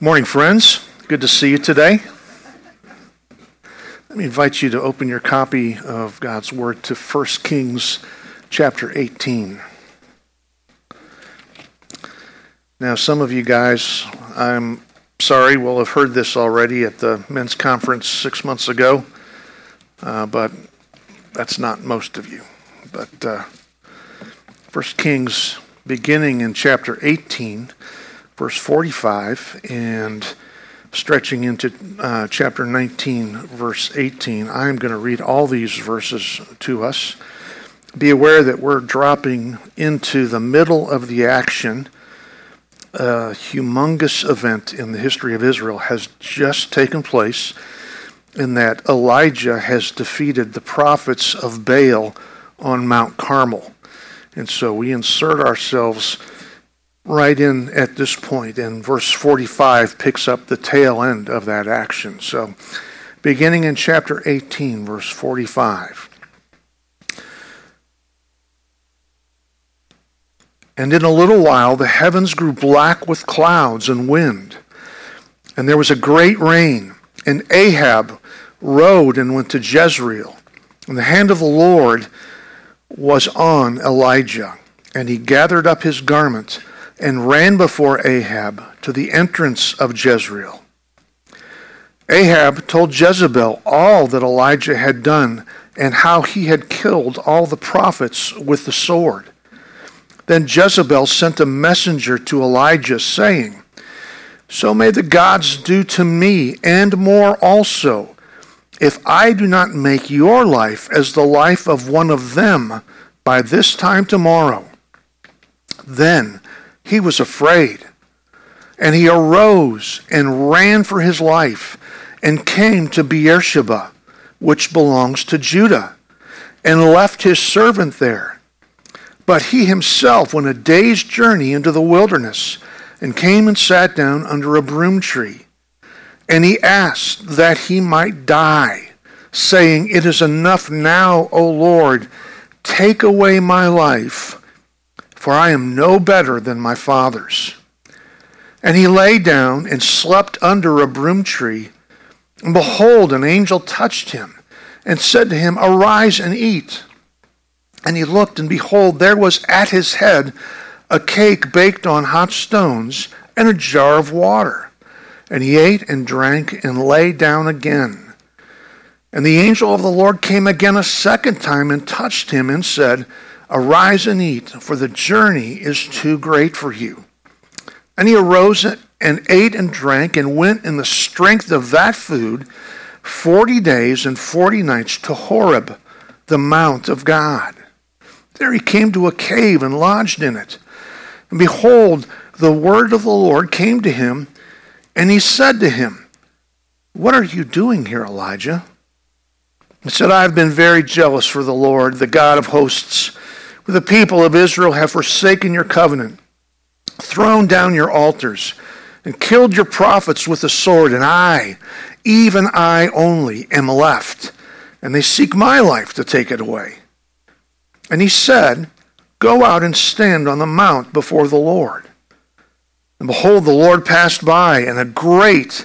Morning, friends. Good to see you today. Let me invite you to open your copy of God's Word to 1 Kings chapter 18. Now, some of you guys, I'm sorry, will have heard this already at the men's conference six months ago, uh, but that's not most of you. But uh, 1 Kings, beginning in chapter 18, verse 45, and stretching into uh, chapter 19, verse 18, I'm going to read all these verses to us. Be aware that we're dropping into the middle of the action a humongous event in the history of Israel has just taken place in that Elijah has defeated the prophets of Baal on Mount Carmel. And so we insert ourselves right in at this point, and verse 45 picks up the tail end of that action. So beginning in chapter 18, verse 45. And in a little while the heavens grew black with clouds and wind, and there was a great rain. And Ahab rode and went to Jezreel. And the hand of the Lord was on Elijah. And he gathered up his garment and ran before Ahab to the entrance of Jezreel. Ahab told Jezebel all that Elijah had done and how he had killed all the prophets with the sword. Then Jezebel sent a messenger to Elijah, saying, So may the gods do to me, and more also, if I do not make your life as the life of one of them by this time tomorrow. Then he was afraid, and he arose and ran for his life, and came to Beersheba, which belongs to Judah, and left his servant there. But he himself went a day's journey into the wilderness and came and sat down under a broom tree. And he asked that he might die, saying, It is enough now, O Lord, take away my life, for I am no better than my fathers. And he lay down and slept under a broom tree. And behold, an angel touched him and said to him, Arise and eat. And he looked, and behold, there was at his head a cake baked on hot stones and a jar of water. And he ate and drank and lay down again. And the angel of the Lord came again a second time and touched him and said, Arise and eat, for the journey is too great for you. And he arose and ate and drank and went in the strength of that food forty days and forty nights to Horeb, the mount of God. There he came to a cave and lodged in it. And behold, the word of the Lord came to him, and he said to him, What are you doing here, Elijah? He said, I have been very jealous for the Lord, the God of hosts. For the people of Israel have forsaken your covenant, thrown down your altars, and killed your prophets with the sword, and I, even I only, am left, and they seek my life to take it away. And he said, Go out and stand on the mount before the Lord. And behold, the Lord passed by, and a great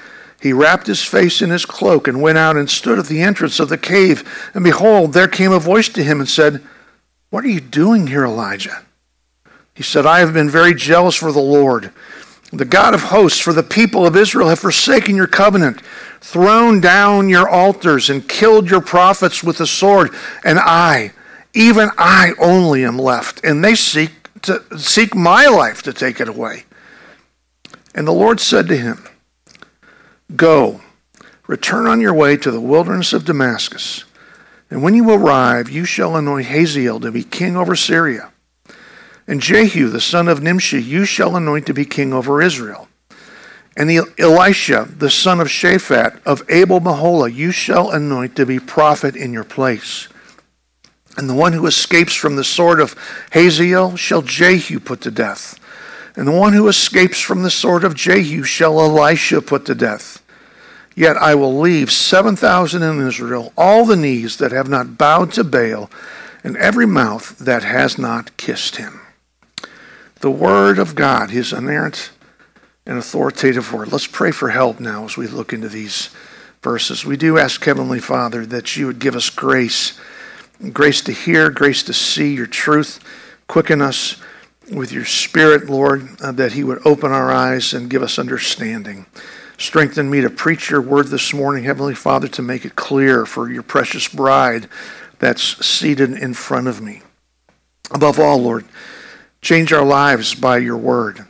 he wrapped his face in his cloak and went out and stood at the entrance of the cave. And behold, there came a voice to him and said, What are you doing here, Elijah? He said, I have been very jealous for the Lord, the God of hosts, for the people of Israel have forsaken your covenant, thrown down your altars, and killed your prophets with the sword. And I, even I only am left, and they seek to seek my life to take it away. And the Lord said to him, Go, return on your way to the wilderness of Damascus. And when you arrive, you shall anoint Hazael to be king over Syria. And Jehu, the son of Nimshi, you shall anoint to be king over Israel. And Elisha, the son of Shaphat of Abel Meholah, you shall anoint to be prophet in your place. And the one who escapes from the sword of Hazael shall Jehu put to death. And the one who escapes from the sword of Jehu shall Elisha put to death. Yet I will leave 7,000 in Israel, all the knees that have not bowed to Baal, and every mouth that has not kissed him. The word of God, his inerrant and authoritative word. Let's pray for help now as we look into these verses. We do ask, Heavenly Father, that you would give us grace grace to hear, grace to see your truth. Quicken us with your Spirit, Lord, uh, that He would open our eyes and give us understanding. Strengthen me to preach your word this morning, Heavenly Father, to make it clear for your precious bride that's seated in front of me. Above all, Lord, change our lives by your word.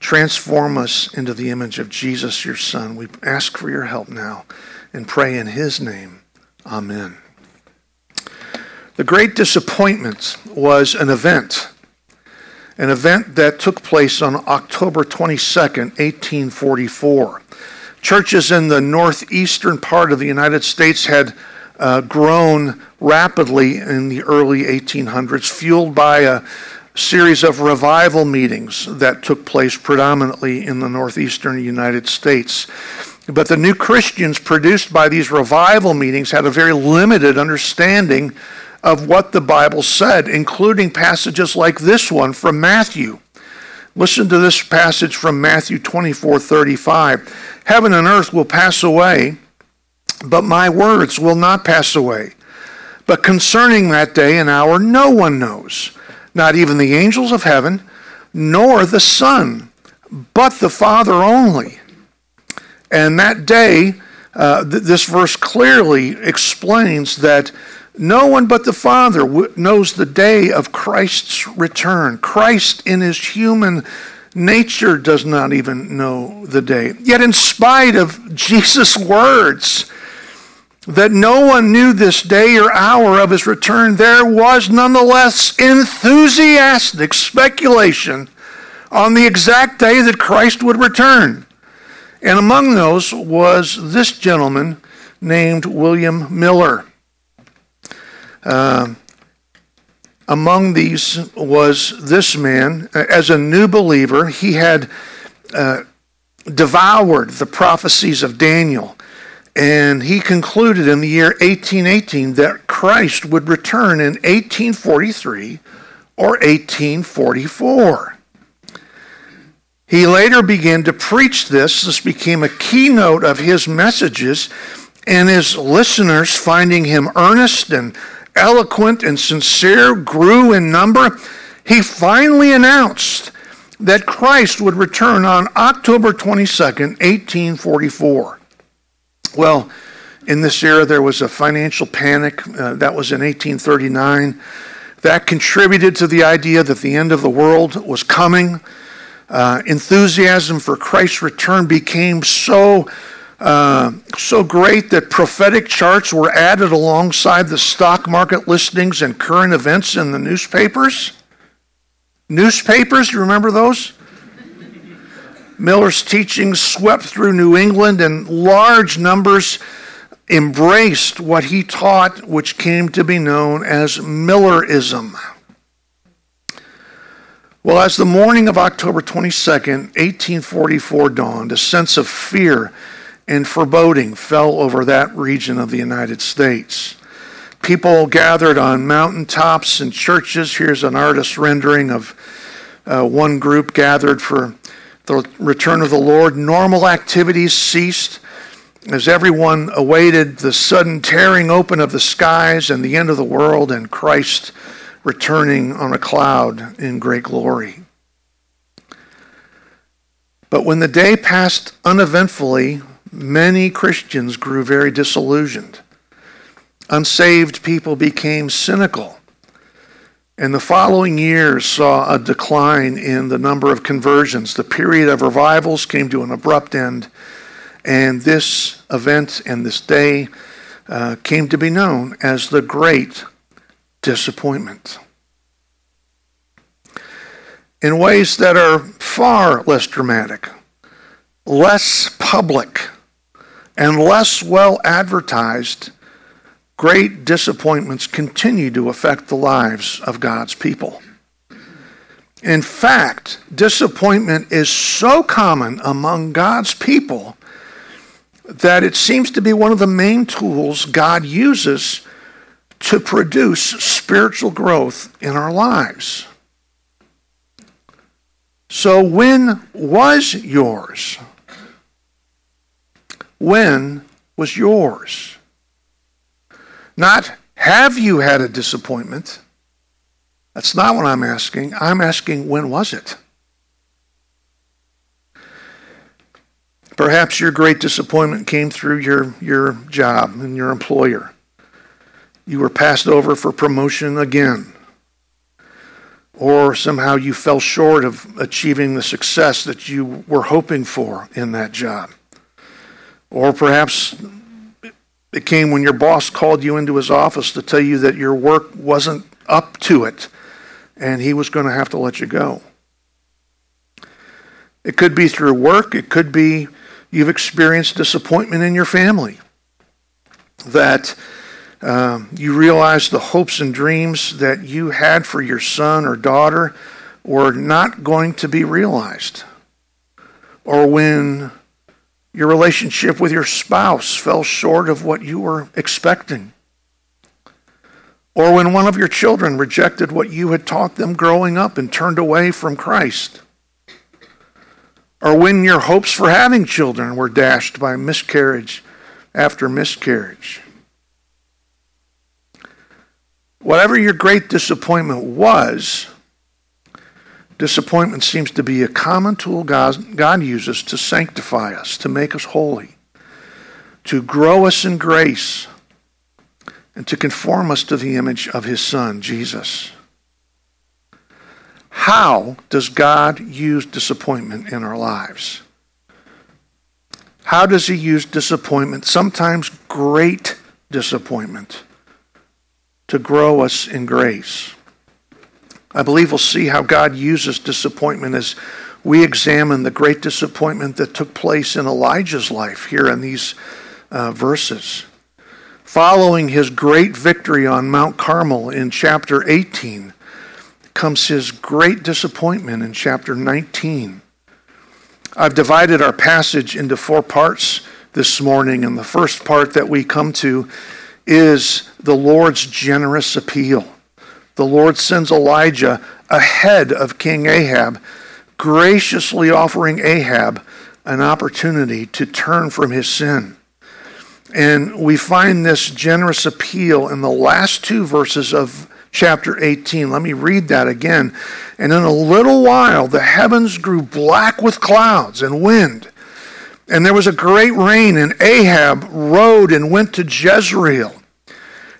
Transform us into the image of Jesus, your Son. We ask for your help now and pray in his name. Amen. The Great Disappointment was an event, an event that took place on October 22nd, 1844. Churches in the northeastern part of the United States had uh, grown rapidly in the early 1800s, fueled by a series of revival meetings that took place predominantly in the northeastern United States. But the new Christians produced by these revival meetings had a very limited understanding of what the Bible said, including passages like this one from Matthew. Listen to this passage from Matthew 24 35. Heaven and earth will pass away, but my words will not pass away. But concerning that day and hour, no one knows, not even the angels of heaven, nor the Son, but the Father only. And that day, uh, th- this verse clearly explains that no one but the Father knows the day of Christ's return. Christ, in his human nature, does not even know the day. Yet, in spite of Jesus' words that no one knew this day or hour of his return, there was nonetheless enthusiastic speculation on the exact day that Christ would return. And among those was this gentleman named William Miller. Uh, among these was this man. As a new believer, he had uh, devoured the prophecies of Daniel. And he concluded in the year 1818 that Christ would return in 1843 or 1844. He later began to preach this. This became a keynote of his messages, and his listeners, finding him earnest and eloquent and sincere, grew in number, he finally announced that Christ would return on October 22nd, 1844. Well, in this era, there was a financial panic. Uh, that was in 1839. That contributed to the idea that the end of the world was coming. Uh, enthusiasm for Christ's return became so uh, so great that prophetic charts were added alongside the stock market listings and current events in the newspapers. Newspapers, you remember those? Miller's teachings swept through New England, and large numbers embraced what he taught, which came to be known as Millerism. Well, as the morning of October 22nd, 1844 dawned, a sense of fear and foreboding fell over that region of the United States. People gathered on mountaintops and churches. Here's an artist's rendering of uh, one group gathered for the return of the Lord. Normal activities ceased as everyone awaited the sudden tearing open of the skies and the end of the world and Christ returning on a cloud in great glory. But when the day passed uneventfully, many Christians grew very disillusioned. Unsaved people became cynical. And the following years saw a decline in the number of conversions. The period of revivals came to an abrupt end, and this event and this day uh, came to be known as the Great Disappointment. In ways that are far less dramatic, less public, and less well advertised, great disappointments continue to affect the lives of God's people. In fact, disappointment is so common among God's people that it seems to be one of the main tools God uses to produce spiritual growth in our lives. So, when was yours? When was yours? Not have you had a disappointment? That's not what I'm asking. I'm asking when was it? Perhaps your great disappointment came through your, your job and your employer. You were passed over for promotion again. Or somehow you fell short of achieving the success that you were hoping for in that job. Or perhaps it came when your boss called you into his office to tell you that your work wasn't up to it and he was going to have to let you go. It could be through work, it could be you've experienced disappointment in your family. That um, you realize the hopes and dreams that you had for your son or daughter were not going to be realized. Or when your relationship with your spouse fell short of what you were expecting. Or when one of your children rejected what you had taught them growing up and turned away from Christ. Or when your hopes for having children were dashed by miscarriage after miscarriage. Whatever your great disappointment was, Disappointment seems to be a common tool God, God uses to sanctify us, to make us holy, to grow us in grace, and to conform us to the image of His Son, Jesus. How does God use disappointment in our lives? How does He use disappointment, sometimes great disappointment, to grow us in grace? I believe we'll see how God uses disappointment as we examine the great disappointment that took place in Elijah's life here in these uh, verses. Following his great victory on Mount Carmel in chapter 18 comes his great disappointment in chapter 19. I've divided our passage into four parts this morning, and the first part that we come to is the Lord's generous appeal the Lord sends Elijah ahead of King Ahab, graciously offering Ahab an opportunity to turn from his sin. And we find this generous appeal in the last two verses of chapter 18. Let me read that again. And in a little while, the heavens grew black with clouds and wind. And there was a great rain, and Ahab rode and went to Jezreel.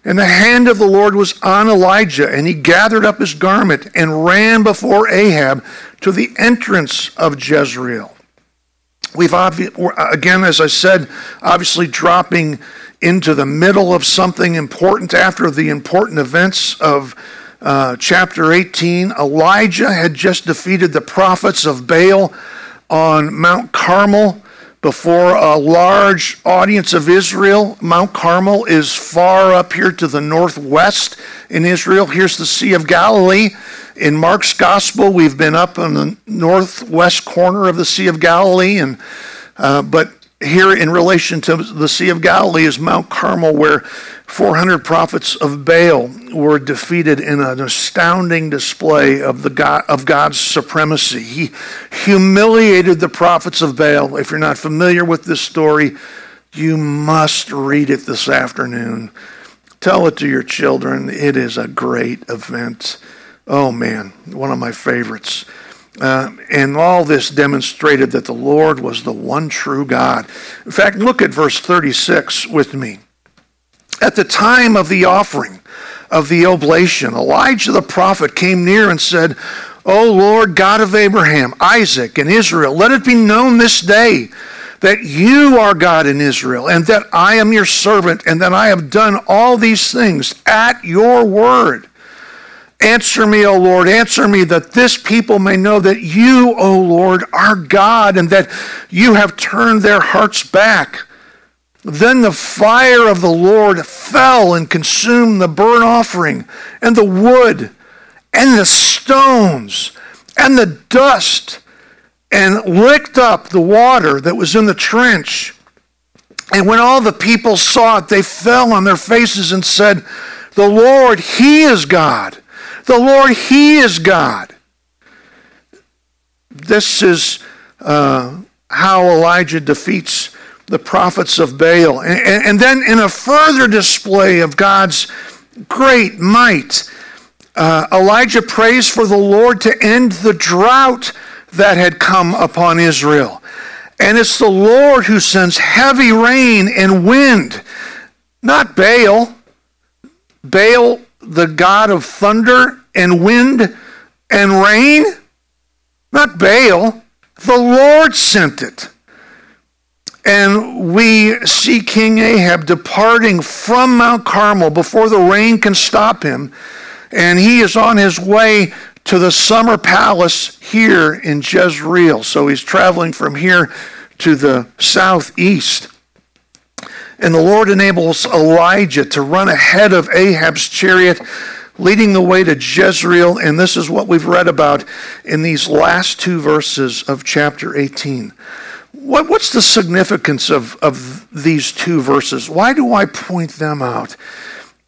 And the hand of the Lord was on Elijah, and he gathered up his garment and ran before Ahab to the entrance of Jezreel. We've, obvi- again, as I said, obviously dropping into the middle of something important after the important events of uh, chapter 18. Elijah had just defeated the prophets of Baal on Mount Carmel before a large audience of Israel. Mount Carmel is far up here to the northwest in Israel. Here's the Sea of Galilee. In Mark's gospel, we've been up in the northwest corner of the Sea of Galilee, and uh, but here in relation to the Sea of Galilee is Mount Carmel, where 400 prophets of Baal were defeated in an astounding display of, the God, of God's supremacy. He humiliated the prophets of Baal. If you're not familiar with this story, you must read it this afternoon. Tell it to your children. It is a great event. Oh man, one of my favorites. Uh, and all this demonstrated that the Lord was the one true God. In fact, look at verse 36 with me. At the time of the offering of the oblation, Elijah the prophet came near and said, O Lord God of Abraham, Isaac, and Israel, let it be known this day that you are God in Israel, and that I am your servant, and that I have done all these things at your word. Answer me, O Lord, answer me, that this people may know that you, O Lord, are God, and that you have turned their hearts back. Then the fire of the Lord fell and consumed the burnt offering, and the wood, and the stones, and the dust, and licked up the water that was in the trench. And when all the people saw it, they fell on their faces and said, The Lord, He is God. The Lord, He is God. This is uh, how Elijah defeats the prophets of Baal. And, and, then, in a further display of God's great might, uh, Elijah prays for the Lord to end the drought that had come upon Israel. And it's the Lord who sends heavy rain and wind, not Baal. Baal the God of thunder and wind and rain? Not Baal. The Lord sent it. And we see King Ahab departing from Mount Carmel before the rain can stop him. And he is on his way to the summer palace here in Jezreel. So he's traveling from here to the southeast. And the Lord enables Elijah to run ahead of Ahab's chariot, leading the way to Jezreel. And this is what we've read about in these last two verses of chapter 18. What, what's the significance of, of these two verses? Why do I point them out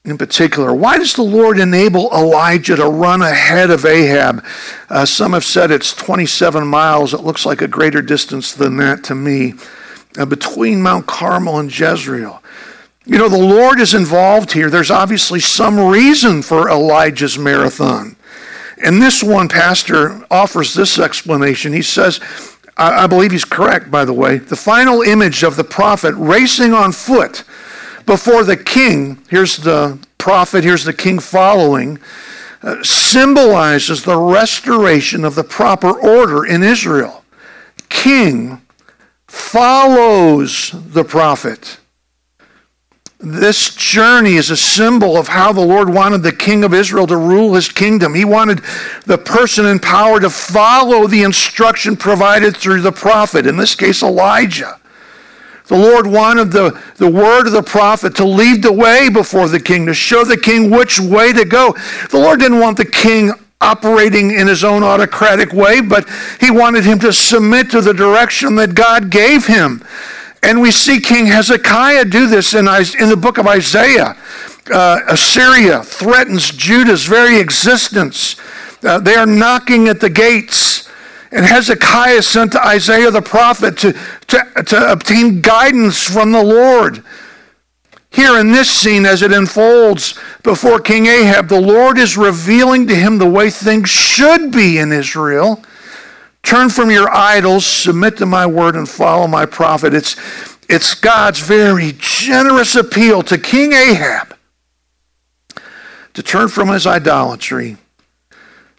in particular? Why does the Lord enable Elijah to run ahead of Ahab? Uh, some have said it's 27 miles. It looks like a greater distance than that to me uh, between Mount Carmel and Jezreel. You know, the Lord is involved here. There's obviously some reason for Elijah's marathon. And this one pastor offers this explanation. He says, I, believe he's correct, by the way. The final image of the prophet racing on foot before the king, here's the prophet, here's the king following, uh, symbolizes the restoration of the proper order in Israel. King follows the prophet. This journey is a symbol of how the Lord wanted the king of Israel to rule his kingdom. He wanted the person in power to follow the instruction provided through the prophet, in this case, Elijah. The Lord wanted the, the word of the prophet to lead the way before the king, to show the king which way to go. The Lord didn't want the king operating in his own autocratic way, but he wanted him to submit to the direction that God gave him. And we see King Hezekiah do this in, in the book of Isaiah. Uh, Assyria threatens Judah's very existence. Uh, they are knocking at the gates. And Hezekiah sent to Isaiah the prophet to, to, to obtain guidance from the Lord. Here in this scene, as it unfolds before King Ahab, the Lord is revealing to him the way things should be in Israel. Turn from your idols, submit to my word, and follow my prophet. It's, it's God's very generous appeal to King Ahab to turn from his idolatry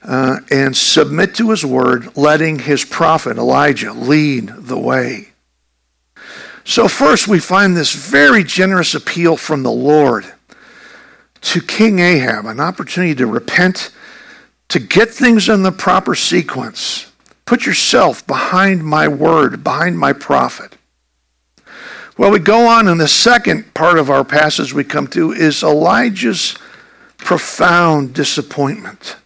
uh, and submit to his word, letting his prophet Elijah lead the way. So, first, we find this very generous appeal from the Lord to King Ahab, an opportunity to repent, to get things in the proper sequence. Put yourself behind my word, behind my prophet. Well, we go on, and the second part of our passage we come to is Elijah's profound disappointment.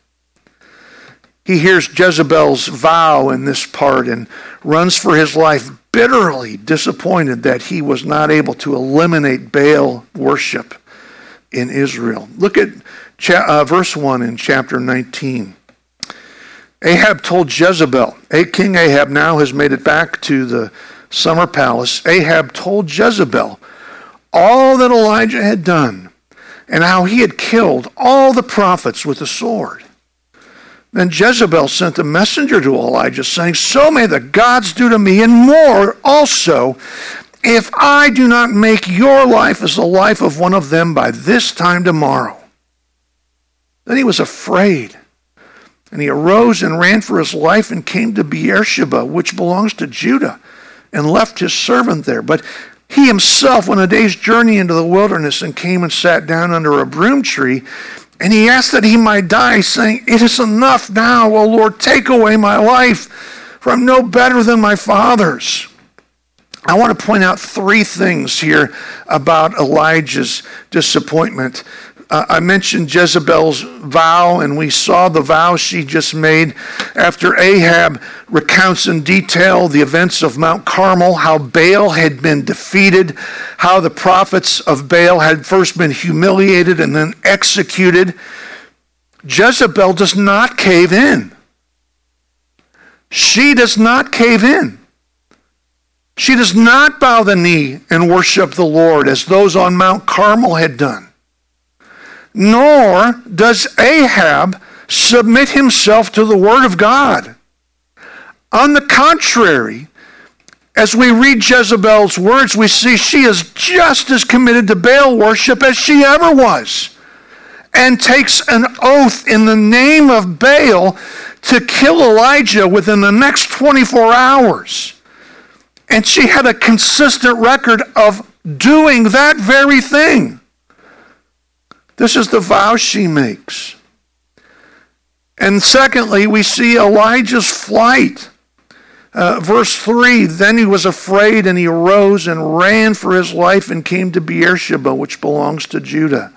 He hears Jezebel's vow in this part and runs for his life bitterly disappointed that he was not able to eliminate Baal worship in Israel. Look at cha- uh, verse 1 in chapter 19. Ahab told Jezebel, A King Ahab now has made it back to the summer palace. Ahab told Jezebel all that Elijah had done and how he had killed all the prophets with the sword. Then Jezebel sent a messenger to Elijah, saying, So may the gods do to me, and more also, if I do not make your life as the life of one of them by this time tomorrow. Then he was afraid, and he arose and ran for his life and came to Beersheba, which belongs to Judah, and left his servant there. But he himself went a day's journey into the wilderness and came and sat down under a broom tree And he asked that he might die, saying, It is enough now, O Lord, take away my life, for I'm no better than my fathers. I want to point out three things here about Elijah's disappointment. Uh, I mentioned Jezebel's vow, and we saw the vow she just made after Ahab recounts in detail the events of Mount Carmel, how Baal had been defeated, how the prophets of Baal had first been humiliated and then executed. Jezebel does not cave in. She does not cave in. She does not bow the knee and worship the Lord as those on Mount Carmel had done nor does Ahab submit himself to the word of God. On the contrary, as we read Jezebel's words, we see she is just as committed to Baal worship as she ever was, and takes an oath in the name of Baal to kill Elijah within the next 24 hours. And she had a consistent record of doing that very thing. This is the vow she makes. And secondly, we see Elijah's flight. Uh, verse 3 Then he was afraid and he arose and ran for his life and came to Beersheba, which belongs to Judah.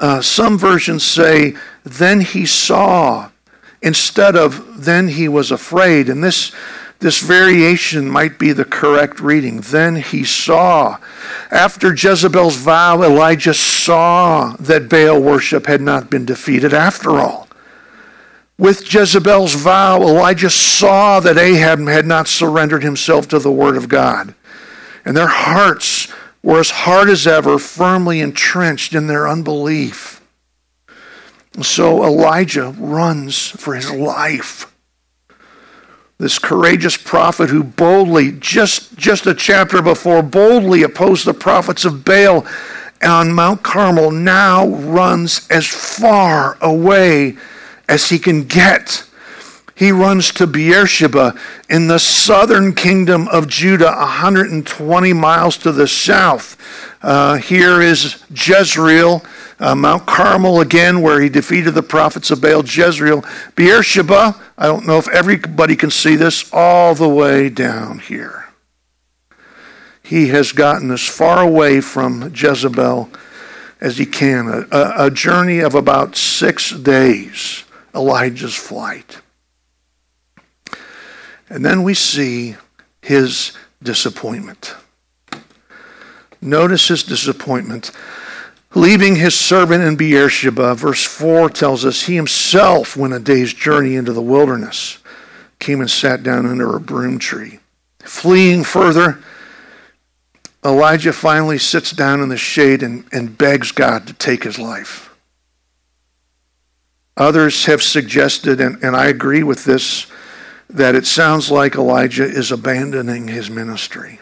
Uh, some versions say, Then he saw, instead of then he was afraid. And this this variation might be the correct reading. Then he saw. After Jezebel's vow, Elijah saw that Baal worship had not been defeated after all. With Jezebel's vow, Elijah saw that Ahab had not surrendered himself to the word of God. And their hearts were as hard as ever, firmly entrenched in their unbelief. So Elijah runs for his life this courageous prophet who boldly, just, just a chapter before, boldly opposed the prophets of Baal on Mount Carmel, now runs as far away as he can get. He runs to Beersheba in the southern kingdom of Judah, 120 miles to the south. Uh, here is Jezreel uh, Mount Carmel again, where he defeated the prophets of Baal, Jezreel, Beersheba. I don't know if everybody can see this, all the way down here. He has gotten as far away from Jezebel as he can. A, a journey of about six days, Elijah's flight. And then we see his disappointment. Notice his disappointment leaving his servant in Beersheba. Verse 4 tells us he himself went a day's journey into the wilderness, came and sat down under a broom tree. Fleeing further, Elijah finally sits down in the shade and, and begs God to take his life. Others have suggested, and, and I agree with this, that it sounds like Elijah is abandoning his ministry.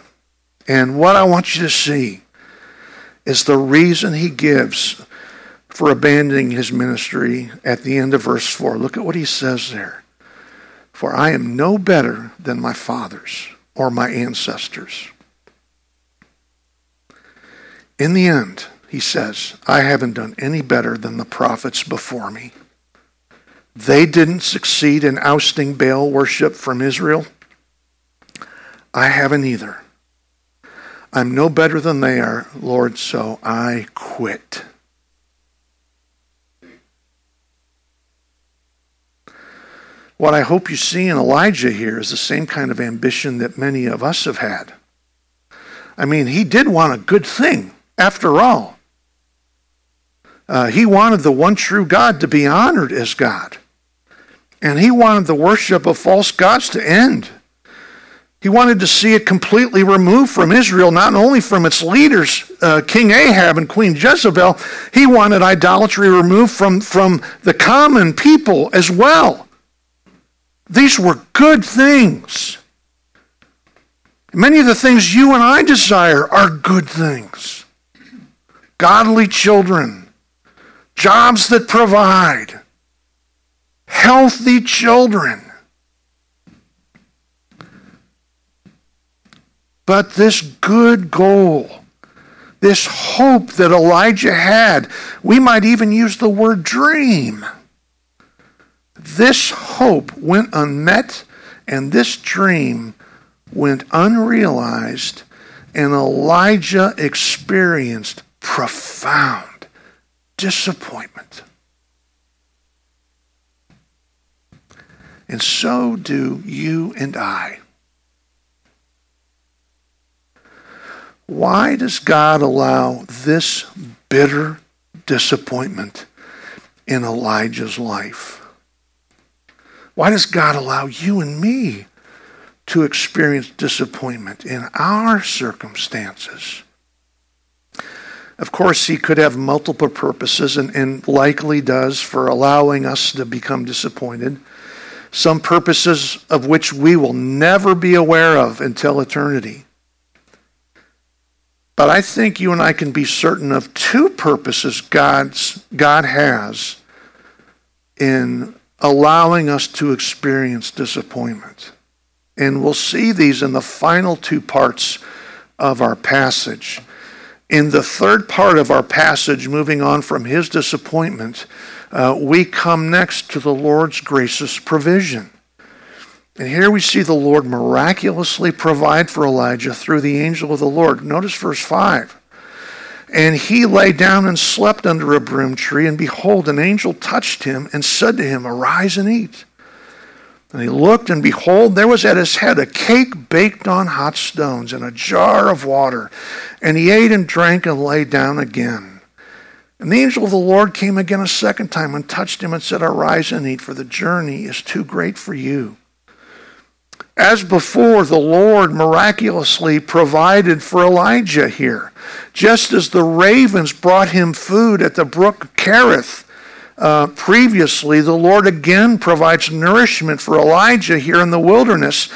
And what I want you to see is the reason he gives for abandoning his ministry at the end of verse 4. Look at what he says there. For I am no better than my fathers or my ancestors. In the end, he says, I haven't done any better than the prophets before me. They didn't succeed in ousting Baal worship from Israel. I haven't either. I'm no better than they are, Lord, so I quit. What I hope you see in Elijah here is the same kind of ambition that many of us have had. I mean, he did want a good thing, after all. Uh, he wanted the one true God to be honored as God. And he wanted the worship of false gods to end. He wanted to see it completely removed from Israel, not only from its leaders, uh, King Ahab and Queen Jezebel, he wanted idolatry removed from, from the common people as well. These were good things. Many of the things you and I desire are good things godly children, jobs that provide, healthy children But this good goal this hope that Elijah had. We might even use the word dream. This hope went unmet, and this dream went unrealized, and Elijah experienced profound disappointment. And so do you and I. Why does God allow this bitter disappointment in Elijah's life? Why does God allow you and me to experience disappointment in our circumstances? Of course, he could have multiple purposes and, and, likely does for allowing us to become disappointed. Some purposes of which we will never be aware of until eternity. But I think you and I can be certain of two purposes God's, God has in allowing us to experience disappointment. And we'll see these in the final two parts of our passage. In the third part of our passage, moving on from his disappointment, uh, we come next to the Lord's gracious provision. And here we see the Lord miraculously provide for Elijah through the angel of the Lord. Notice verse 5. And he lay down and slept under a broom tree, and behold, an angel touched him and said to him, Arise and eat. And he looked, and behold, there was at his head a cake baked on hot stones and a jar of water. And he ate and drank and lay down again. And the angel of the Lord came again a second time and touched him and said, Arise and eat, for the journey is too great for you. As before, the Lord miraculously provided for Elijah here. Just as the ravens brought him food at the brook Kerith uh, previously, the Lord again provides nourishment for Elijah here in the wilderness.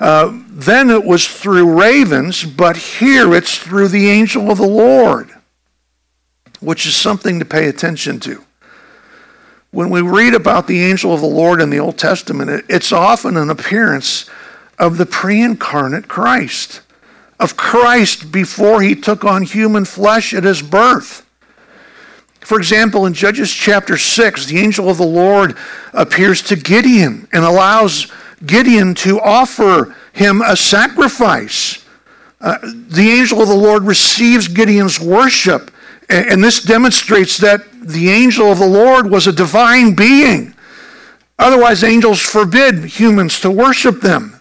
Uh, then it was through ravens, but here it's through the angel of the Lord, which is something to pay attention to when we read about the angel of the Lord in the Old Testament, it's often an appearance of the pre incarnate Christ, of Christ before he took on human flesh at his birth. For example, in Judges chapter 6, the angel of the Lord appears to Gideon and allows Gideon to offer him a sacrifice. Uh, the angel of the Lord receives Gideon's worship, and this demonstrates that the angel of the Lord was a divine being. Otherwise, angels forbid humans to worship them.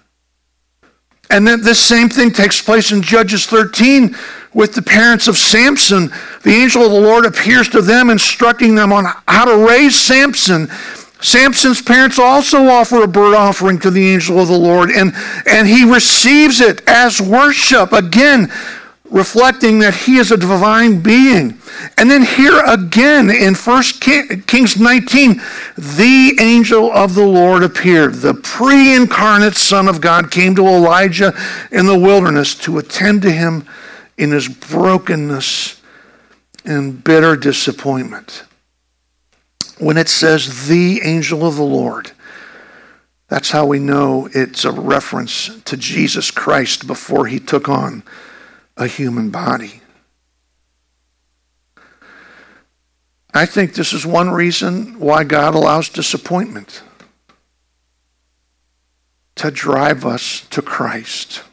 And then this same thing takes place in Judges 13 with the parents of Samson. The angel of the Lord appears to them, instructing them on how to raise Samson. Samson's parents also offer a burnt offering to the angel of the Lord, and, and he receives it as worship. Again, reflecting that he is a divine being. And then here again in 1 Kings 19, the angel of the Lord appeared. The pre incarnate Son of God came to Elijah in the wilderness to attend to him in his brokenness and bitter disappointment. When it says the angel of the Lord, that's how we know it's a reference to Jesus Christ before he took on a human body. I think this is one reason why God allows disappointment to drive us to Christ,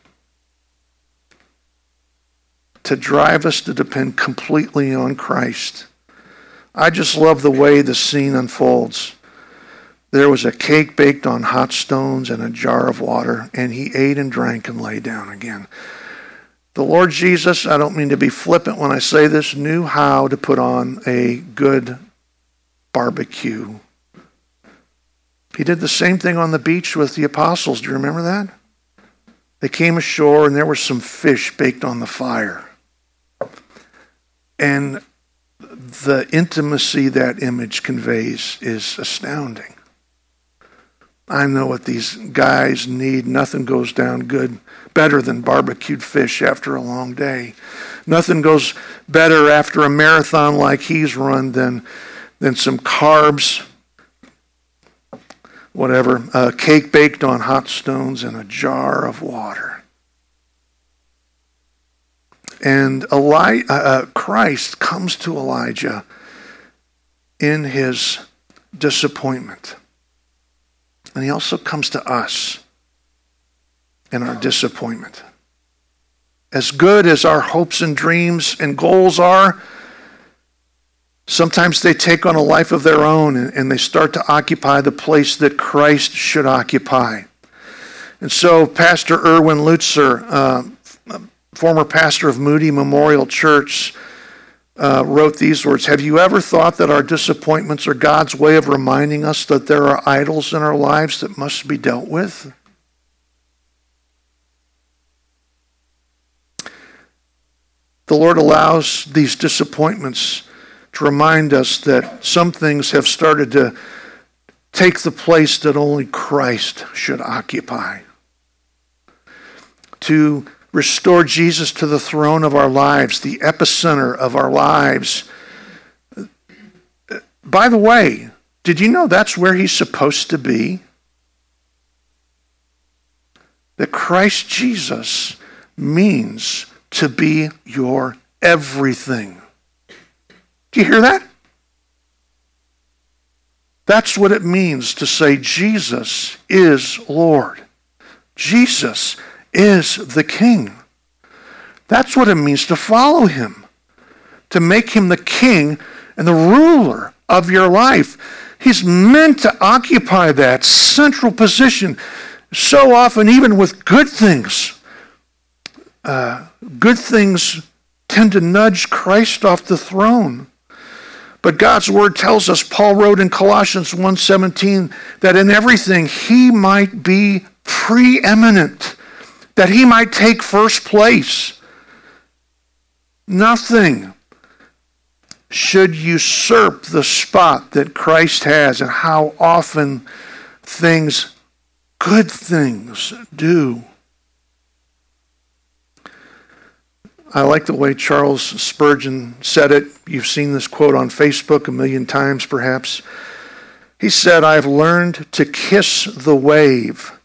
to drive us to depend completely on Christ. I just love the way the scene unfolds. There was a cake baked on hot stones and a jar of water, and he ate and drank and lay down again. The Lord Jesus, I don't mean to be flippant when I say this, knew how to put on a good barbecue. He did the same thing on the beach with the apostles. Do you remember that? They came ashore and there was some fish baked on the fire. And the intimacy that image conveys is astounding. I know what these guys need. Nothing goes down good, better than barbecued fish after a long day. Nothing goes better after a marathon like he's run than, than some carbs, whatever, a cake baked on hot stones and a jar of water. And Eli- uh, uh, Christ comes to Elijah in his disappointment. And he also comes to us in our disappointment. As good as our hopes and dreams and goals are, sometimes they take on a life of their own and, and they start to occupy the place that Christ should occupy. And so, Pastor Erwin Lutzer, uh, former pastor of Moody Memorial Church, uh, wrote these words Have you ever thought that our disappointments are God's way of reminding us that there are idols in our lives that must be dealt with? The Lord allows these disappointments to remind us that some things have started to take the place that only Christ should occupy. To restore Jesus to the throne of our lives, the epicenter of our lives. By the way, did you know that's where he's supposed to be? That Christ Jesus means to be your everything. Do you hear that? That's what it means to say Jesus is Lord. Jesus is the King. That's what it means to follow him, to make him the king and the ruler of your life. He's meant to occupy that central position. So often, even with good things, uh, good things tend to nudge Christ off the throne. But God's word tells us, Paul wrote in Colossians 1:17, that in everything he might be preeminent, that he might take first place. Nothing should usurp the spot that Christ has and how often things, good things, do. I like the way Charles Spurgeon said it. You've seen this quote on Facebook a million times, perhaps. He said, I've learned to kiss the wave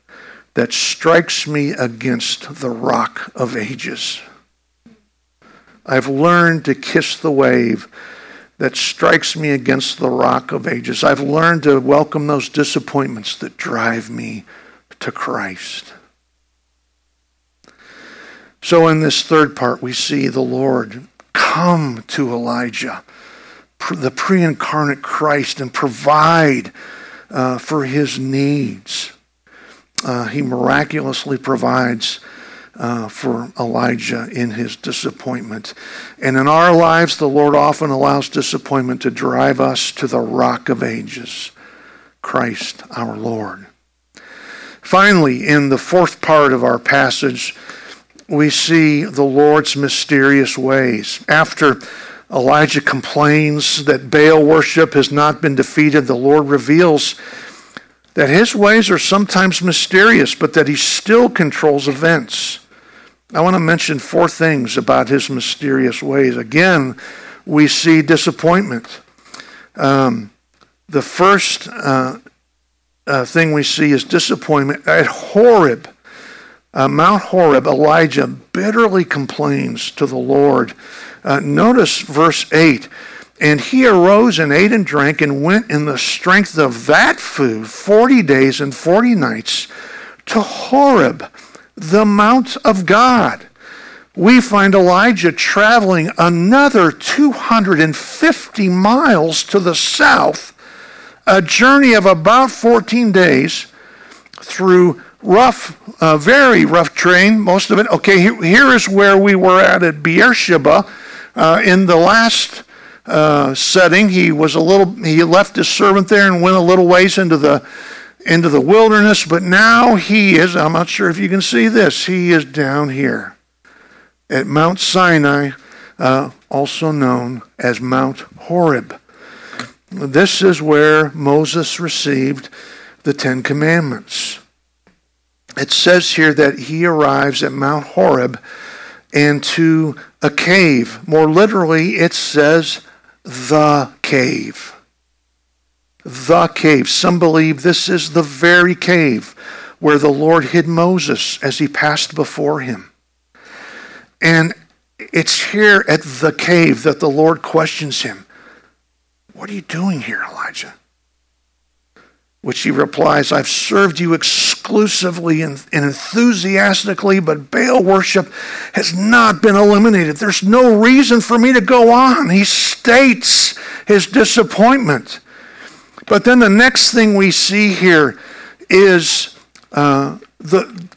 that strikes me against the rock of ages. I've learned to kiss the wave that strikes me against the rock of ages. I've learned to welcome those disappointments that drive me to Christ. So, in this third part, we see the Lord come to Elijah, the pre incarnate Christ, and provide uh, for his needs. Uh, he miraculously provides uh, for Elijah in his disappointment. And in our lives, the Lord often allows disappointment to drive us to the rock of ages, Christ our Lord. Finally, in the fourth part of our passage, we see the Lord's mysterious ways. After Elijah complains that Baal worship has not been defeated, the Lord reveals that his ways are sometimes mysterious, but that he still controls events. I want to mention four things about his mysterious ways. Again, we see disappointment. Um, the first uh, uh, thing we see is disappointment at Horeb uh, Mount Horeb, Elijah bitterly complains to the Lord. Uh, notice verse 8. And he arose and ate and drank and went in the strength of that food 40 days and 40 nights to Horeb, the mount of God. We find Elijah traveling another 250 miles to the south, a journey of about 14 days through rough, uh, very rough terrain, most of it. Okay, here, is where we were at at Beersheba. Uh, in the last uh, setting, he was a little. He left his servant there and went a little ways into the into the wilderness. But now he is. I'm not sure if you can see this. He is down here at Mount Sinai, uh, also known as Mount Horeb. This is where Moses received the Ten Commandments it says here that he arrives at Mount Horeb and to a cave. More literally, it says the cave. The cave. Some believe this is the very cave where the Lord hid Moses as he passed before him. And It's here at the cave that the Lord questions him. What are you doing here, Elijah? Which he replies, I've served you exclusively and, enthusiastically, but Baal worship has not been eliminated. There's no reason for me to go on. He states his disappointment. But then the next thing we see here is uh, the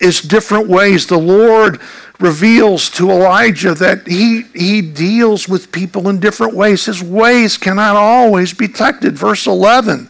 is different ways. The Lord reveals to Elijah that he, he deals with people in different ways. His ways cannot always be detected. Verse 11.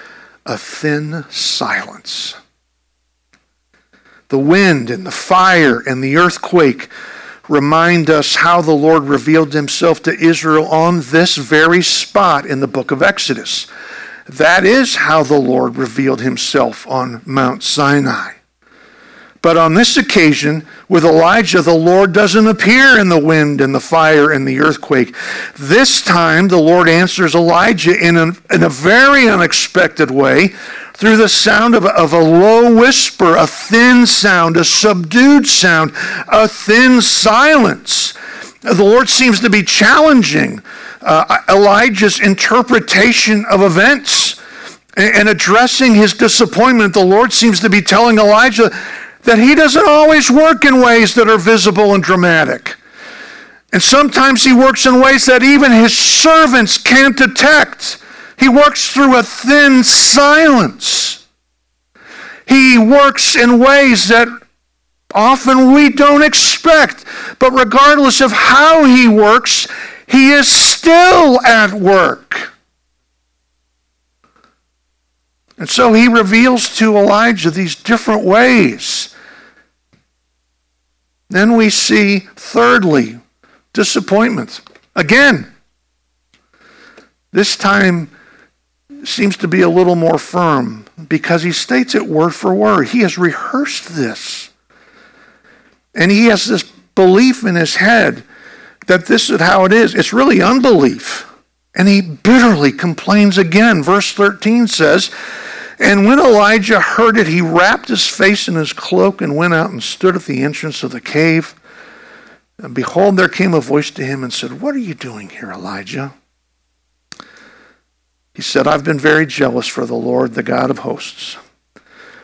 a thin silence. The wind and the fire and the earthquake remind us how the Lord revealed himself to Israel on this very spot in the book of Exodus. That is how the Lord revealed himself on Mount Sinai. But on this occasion, with Elijah, the Lord doesn't appear in the wind and the fire and the earthquake. This time, the Lord answers Elijah in a, in a very unexpected way through the sound of, of a low whisper, a thin sound, a subdued sound, a thin silence. The Lord seems to be challenging uh, Elijah's interpretation of events and addressing his disappointment. The Lord seems to be telling Elijah, that he doesn't always work in ways that are visible and dramatic. And sometimes he works in ways that even his servants can't detect. He works through a thin silence. He works in ways that often we don't expect. But regardless of how he works, he is still at work. And so he reveals to Elijah these different ways then we see, thirdly, disappointments. Again, this time seems to be a little more firm because he states it word for word. He has rehearsed this. And he has this belief in his head that this is how it is. It's really unbelief. And he bitterly complains again. Verse 13 says, and when Elijah heard it, he wrapped his face in his cloak and went out and stood at the entrance of the cave. And behold, there came a voice to him and said, What are you doing here, Elijah? He said, I've been very jealous for the Lord, the God of hosts.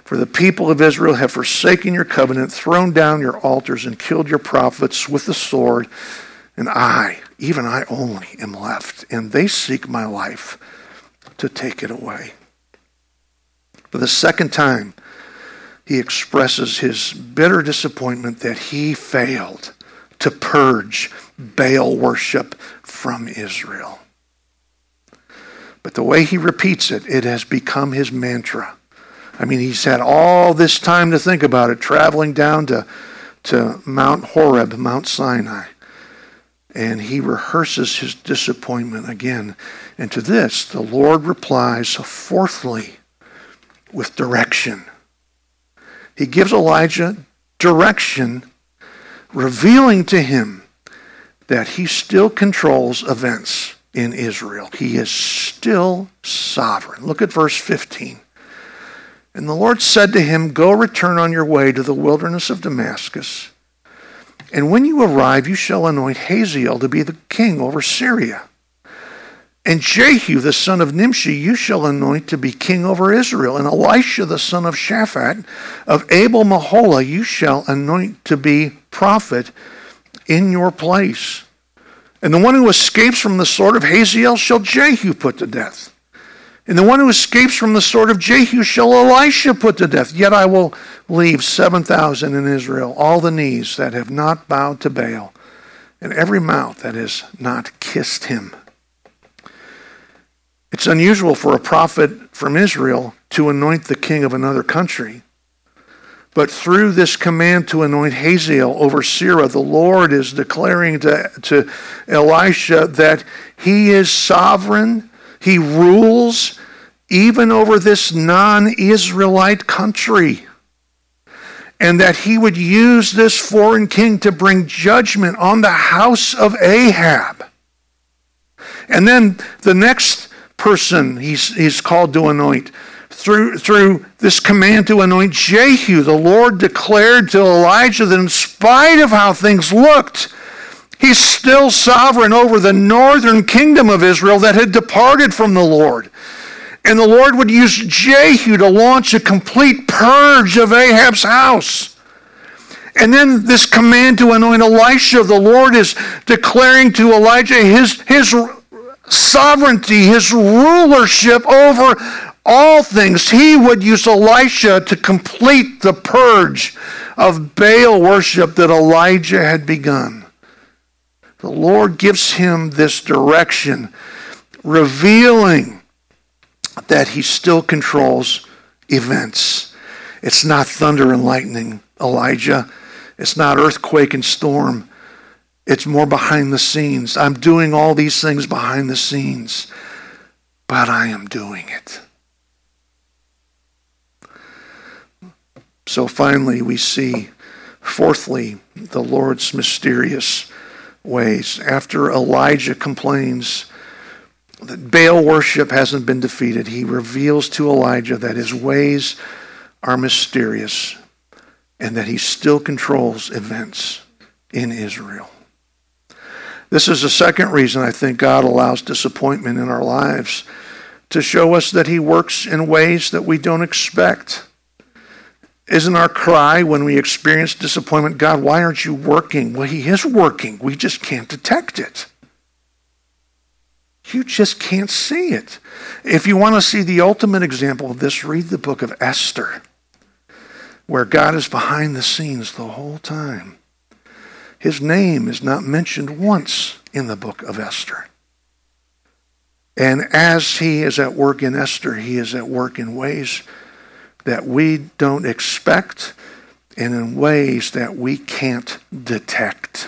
For the people of Israel have forsaken your covenant, thrown down your altars, and killed your prophets with the sword. And I, even I only, am left, and they seek my life to take it away. For the second time, he expresses his bitter disappointment that he failed to purge Baal worship from Israel. But the way he repeats it, it has become his mantra. I mean, he's had all this time to think about it, traveling down to, to Mount Horeb, Mount Sinai. And he rehearses his disappointment again. And to this, the Lord replies, fourthly, with direction. He gives Elijah direction, revealing to him that he still controls events in Israel. He is still sovereign. Look at verse 15. And the Lord said to him, Go return on your way to the wilderness of Damascus. And when you arrive, you shall anoint Hazael to be the king over Syria. And Jehu, the son of Nimshi, you shall anoint to be king over Israel. And Elisha, the son of Shaphat, of Abel Meholah, you shall anoint to be prophet in your place. And the one who escapes from the sword of Hazael shall Jehu put to death. And the one who escapes from the sword of Jehu shall Elisha put to death. Yet I will leave 7,000 in Israel, all the knees that have not bowed to Baal, and every mouth that has not kissed him. It's unusual for a prophet from Israel to anoint the king of another country. But through this command to anoint Hazael over Syria, the Lord is declaring to, to Elisha that he is sovereign, he rules even over this non Israelite country. And that he would use this foreign king to bring judgment on the house of Ahab. And then the next person he's, he's called to anoint through, through this command to anoint Jehu, the Lord declared to Elijah that in spite of how things looked, he's still sovereign over the northern kingdom of Israel that had departed from the Lord. And the Lord would use Jehu to launch a complete purge of Ahab's house. And then this command to anoint Elisha, the Lord is declaring to Elijah his, his sovereignty, his rulership over all things. He would use Elisha to complete the purge of Baal worship that Elijah had begun. The Lord gives him this direction, revealing that he still controls events. It's not thunder and lightning, Elijah. It's not earthquake and storm. It's more behind the scenes. I'm doing all these things behind the scenes, but I am doing it. So finally, we see, fourthly, the Lord's mysterious ways. After Elijah complains that Baal worship hasn't been defeated, he reveals to Elijah that his ways are mysterious and that he still controls events in Israel. This is the second reason I think God allows disappointment in our lives to show us that he works in ways that we don't expect. Isn't our cry when we experience disappointment, God, why aren't you working? Well, He is working. We just can't detect it. You just can't see it. If you want to see the ultimate example of this, read the book of Esther, where God is behind the scenes the whole time. His name is not mentioned once in the book of Esther. And as he is at work in Esther, he is at work in ways that we don't expect and in ways that we can't detect.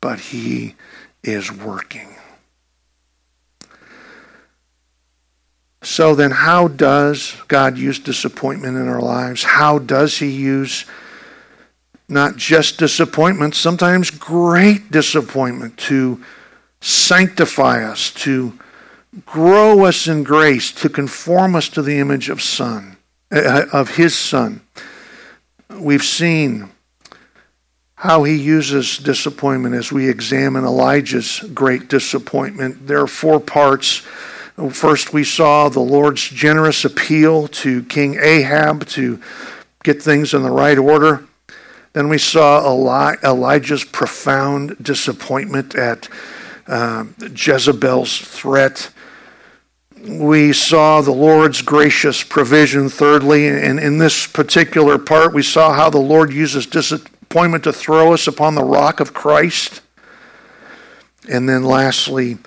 But He is working. So then, how does God use disappointment in our lives? How does He use not just disappointment, sometimes great disappointment to sanctify us, to grow us in grace, to conform us to the image of Son? Uh, of his son. We've seen how he uses disappointment as we examine Elijah's great disappointment. There are four parts. First, we saw the Lord's generous appeal to King Ahab to get things in the right order. Then we saw Elijah's profound disappointment at uh, Jezebel's threat we saw the Lord's gracious provision, thirdly. And in this particular part, we saw how the Lord uses disappointment to throw us upon the rock of Christ. And then lastly,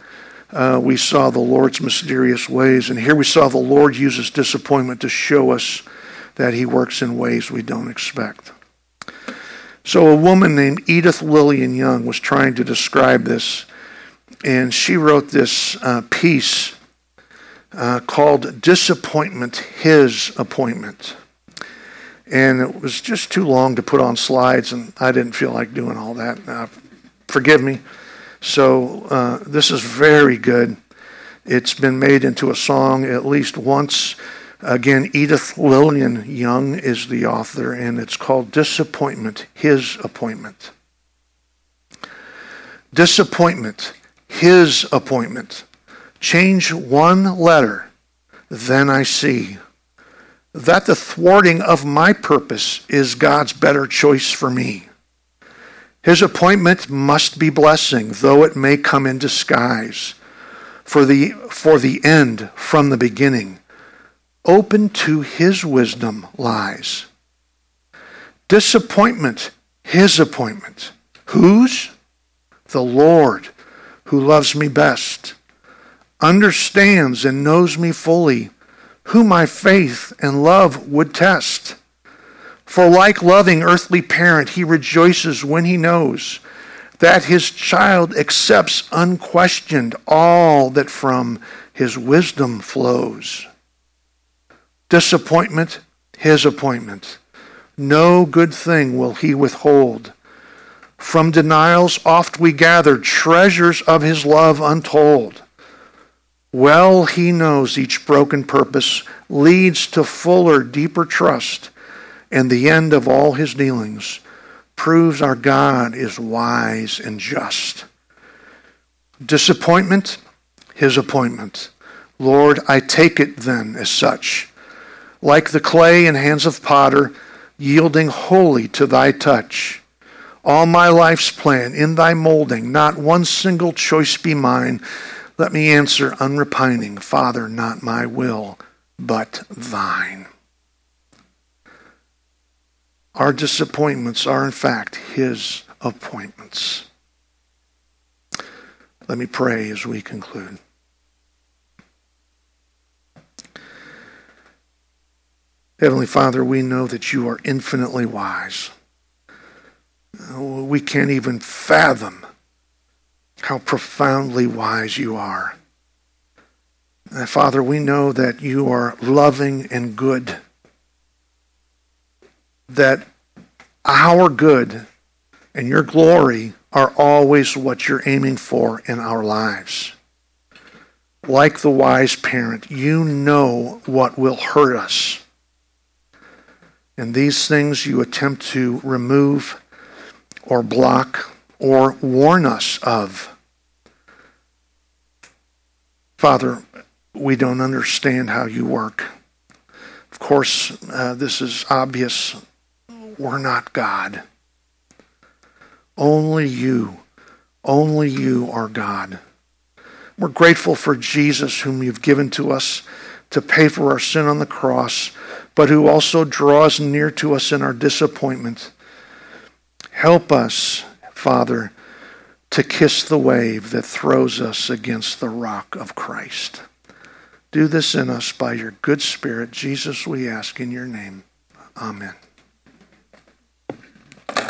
uh, we saw the Lord's mysterious ways. And here we saw the Lord uses disappointment to show us that he works in ways we don't expect. So, a woman named Edith Lillian Young was trying to describe this, and she wrote this uh, piece uh, called Disappointment His Appointment. And it was just too long to put on slides, and I didn't feel like doing all that. Uh, forgive me. So uh, this is very good. It's been made into a song at least once. Again, Edith Lillian Young is the author, and it's called Disappointment, His Appointment. Disappointment, His Appointment. Change one letter, then I see that the thwarting of my purpose is God's better choice for me. His appointment must be blessing, though it may come in disguise. For the, for the end from the beginning, open to his wisdom lies. Disappointment, his appointment. Whose? The Lord, who loves me best understands and knows me fully, who my faith and love would test. For like loving earthly parent, he rejoices when he knows that his child accepts unquestioned all that from his wisdom flows. Disappointment, his appointment. No good thing will he withhold. From denials oft we gather treasures of his love untold. Well he knows each broken purpose leads to fuller, deeper trust, and the end of all his dealings proves our God is wise and just. Disappointment, his appointment. Lord, I take it then as such. Like the clay in hands of potter, yielding wholly to thy touch. All my life's plan in thy molding, not one single choice be mine. Let me answer unrepining, Father, not my will, but thine. Our disappointments are, in fact, his appointments. Let me pray as we conclude. Heavenly Father, we know that you are infinitely wise. We can't even fathom how profoundly wise you are. Father, we know that you are loving and good, that our good and your glory are always what you're aiming for in our lives. Like the wise parent, you know what will hurt us and these things you attempt to remove or block or warn us of. Father, we don't understand how you work. Of course, uh, this is obvious. We're not God. Only you, only you are God. We're grateful for Jesus, whom you've given to us to pay for our sin on the cross but who also draws near to us in our disappointment. Help us, Father, to kiss the wave that throws us against the rock of Christ. Do this in us by your good Spirit. Jesus, we ask in your name. Amen.